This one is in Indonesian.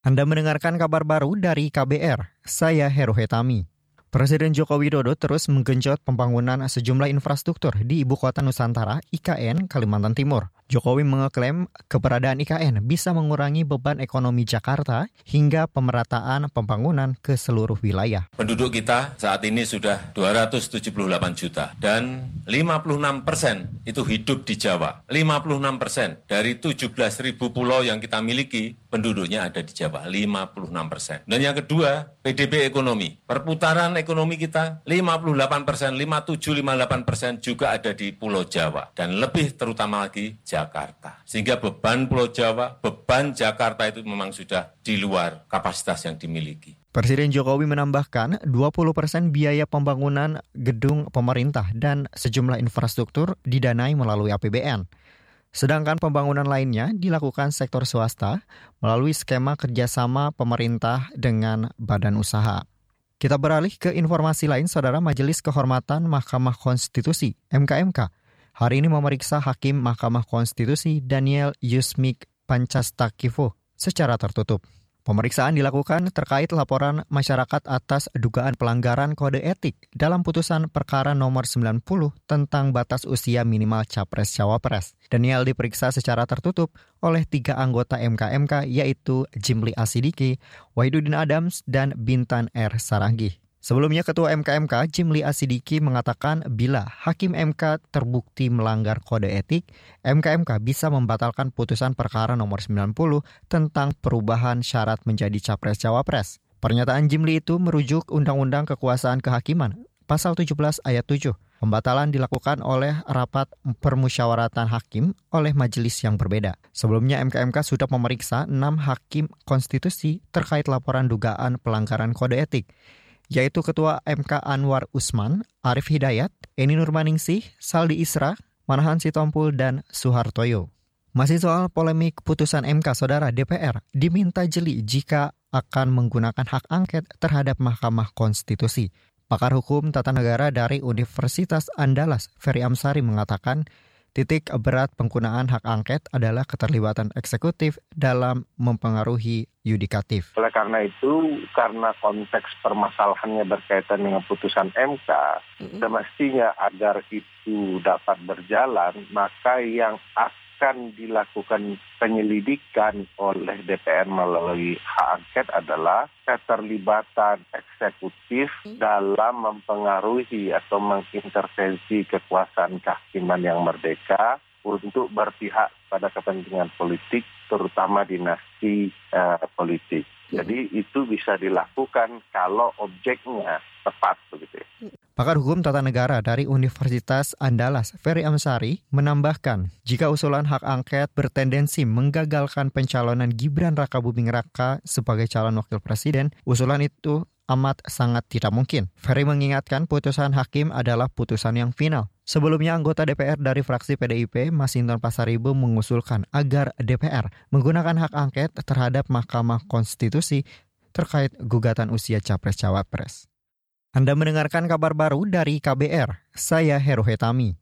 Anda mendengarkan kabar baru dari KBR, saya Heru Hetami. Presiden Joko Widodo terus menggenjot pembangunan sejumlah infrastruktur di Ibu Kota Nusantara, IKN, Kalimantan Timur. Jokowi mengeklaim keberadaan IKN bisa mengurangi beban ekonomi Jakarta hingga pemerataan pembangunan ke seluruh wilayah. Penduduk kita saat ini sudah 278 juta dan 56 persen itu hidup di Jawa. 56 persen dari 17 ribu pulau yang kita miliki penduduknya ada di Jawa, 56 persen. Dan yang kedua, PDB ekonomi. Perputaran ekonomi kita 58 persen, 57, 58 persen juga ada di Pulau Jawa. Dan lebih terutama lagi Jakarta. Sehingga beban Pulau Jawa, beban Jakarta itu memang sudah di luar kapasitas yang dimiliki. Presiden Jokowi menambahkan 20 persen biaya pembangunan gedung pemerintah dan sejumlah infrastruktur didanai melalui APBN. Sedangkan pembangunan lainnya dilakukan sektor swasta melalui skema kerjasama pemerintah dengan badan usaha. Kita beralih ke informasi lain, Saudara Majelis Kehormatan Mahkamah Konstitusi (MKMK) hari ini memeriksa Hakim Mahkamah Konstitusi Daniel Yusmik Pancastakivo secara tertutup. Pemeriksaan dilakukan terkait laporan masyarakat atas dugaan pelanggaran kode etik dalam putusan perkara nomor 90 tentang batas usia minimal capres-cawapres. Daniel diperiksa secara tertutup oleh tiga anggota MKMK yaitu Jimli Asidiki, Wahidudin Adams, dan Bintan R. Saranggi. Sebelumnya Ketua MKMK Jimli Asidiki mengatakan bila Hakim MK terbukti melanggar kode etik, MKMK bisa membatalkan putusan perkara nomor 90 tentang perubahan syarat menjadi capres-cawapres. Pernyataan Jimli itu merujuk Undang-Undang Kekuasaan Kehakiman pasal 17 ayat 7. Pembatalan dilakukan oleh rapat permusyawaratan hakim oleh majelis yang berbeda. Sebelumnya MKMK sudah memeriksa enam hakim konstitusi terkait laporan dugaan pelanggaran kode etik yaitu Ketua MK Anwar Usman, Arif Hidayat, Eni Nurmaningsih, Saldi Isra, Manahan Sitompul, dan Suhartoyo. Masih soal polemik putusan MK, Saudara DPR diminta jeli jika akan menggunakan hak angket terhadap Mahkamah Konstitusi. Pakar Hukum Tata Negara dari Universitas Andalas, Ferry Amsari mengatakan Titik berat penggunaan hak angket adalah keterlibatan eksekutif dalam mempengaruhi yudikatif. Oleh karena itu, karena konteks permasalahannya berkaitan dengan putusan MK, mm-hmm. semestinya agar itu dapat berjalan, maka yang akan dilakukan penyelidikan oleh DPR melalui hak angket adalah keterlibatan eksekutif hmm. dalam mempengaruhi atau mengintervensi kekuasaan kehakiman yang merdeka untuk berpihak pada kepentingan politik, terutama dinasti uh, politik. Hmm. Jadi itu bisa dilakukan kalau objeknya tepat. Pakar Hukum Tata Negara dari Universitas Andalas, Ferry Amsari, menambahkan, jika usulan hak angket bertendensi menggagalkan pencalonan Gibran Raka Buming Raka sebagai calon wakil presiden, usulan itu amat sangat tidak mungkin. Ferry mengingatkan putusan hakim adalah putusan yang final. Sebelumnya anggota DPR dari fraksi PDIP, Masinton Pasaribu mengusulkan agar DPR menggunakan hak angket terhadap Mahkamah Konstitusi terkait gugatan usia capres-cawapres. Anda mendengarkan kabar baru dari KBR, saya Heru Hetami.